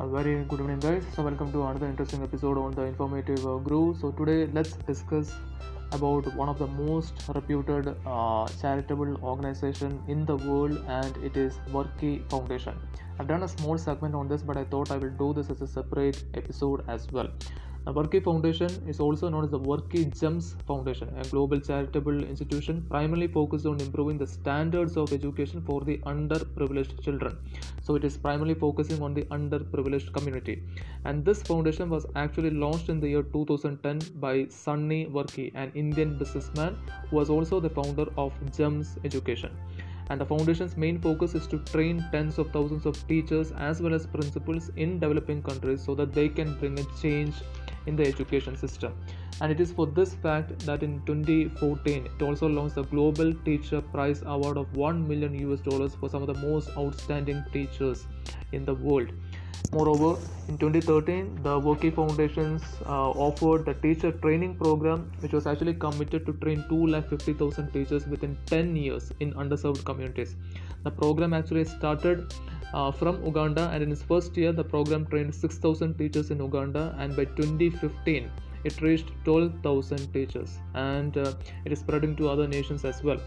A very good evening, guys. So, welcome to another interesting episode on the informative uh, groove. So, today let's discuss about one of the most reputed uh, charitable organization in the world, and it is Varkey Foundation. I've done a small segment on this, but I thought I will do this as a separate episode as well. The Varkey Foundation is also known as the Varkey Gems Foundation, a global charitable institution primarily focused on improving the standards of education for the underprivileged children. So it is primarily focusing on the underprivileged community. And this foundation was actually launched in the year 2010 by Sunny Varkey, an Indian businessman who was also the founder of Gems Education and the foundation's main focus is to train tens of thousands of teachers as well as principals in developing countries so that they can bring a change in the education system. And it is for this fact that in 2014 it also launched the global teacher prize award of 1 million us dollars for some of the most outstanding teachers in the world Moreover, in 2013, the Varkey Foundations uh, offered the teacher training program, which was actually committed to train 250,000 teachers within 10 years in underserved communities. The program actually started uh, from Uganda, and in its first year, the program trained 6,000 teachers in Uganda, and by 2015, it reached 12,000 teachers, and uh, it is spreading to other nations as well.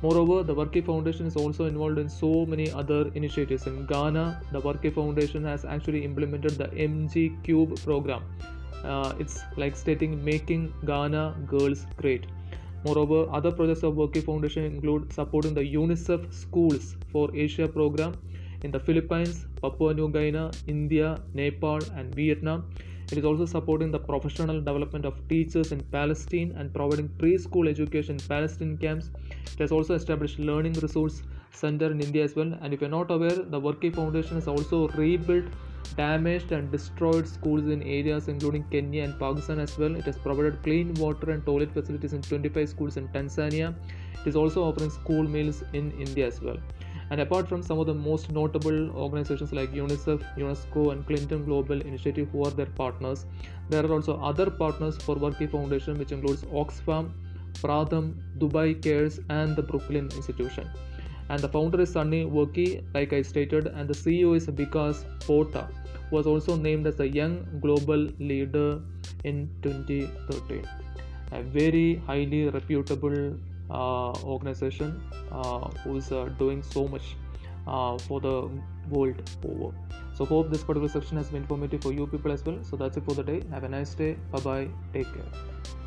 Moreover, the Varkey Foundation is also involved in so many other initiatives. In Ghana, the Varkey Foundation has actually implemented the MG Cube program. Uh, it's like stating making Ghana girls great. Moreover, other projects of Varkey Foundation include supporting the UNICEF Schools for Asia program in the Philippines, Papua New Guinea, India, Nepal, and Vietnam. It is also supporting the professional development of teachers in Palestine and providing preschool education in Palestinian camps. It has also established learning resource center in India as well. And if you're not aware, the Varkey Foundation has also rebuilt damaged and destroyed schools in areas including Kenya and Pakistan as well. It has provided clean water and toilet facilities in 25 schools in Tanzania. It is also offering school meals in India as well. And apart from some of the most notable organizations like UNICEF, UNESCO, and Clinton Global Initiative, who are their partners, there are also other partners for Varkey Foundation, which includes Oxfam, Pratham, Dubai Cares, and the Brookings Institution. And the founder is Sunny Varkey, like I stated, and the CEO is Vikas Pota, who was also named as the Young Global Leader in 2013. A very highly reputable organization uh, who is uh, doing so much uh, for the world over. So hope this particular section has been informative for you people as well. So that's it for the day. Have a nice day. Bye bye. Take care.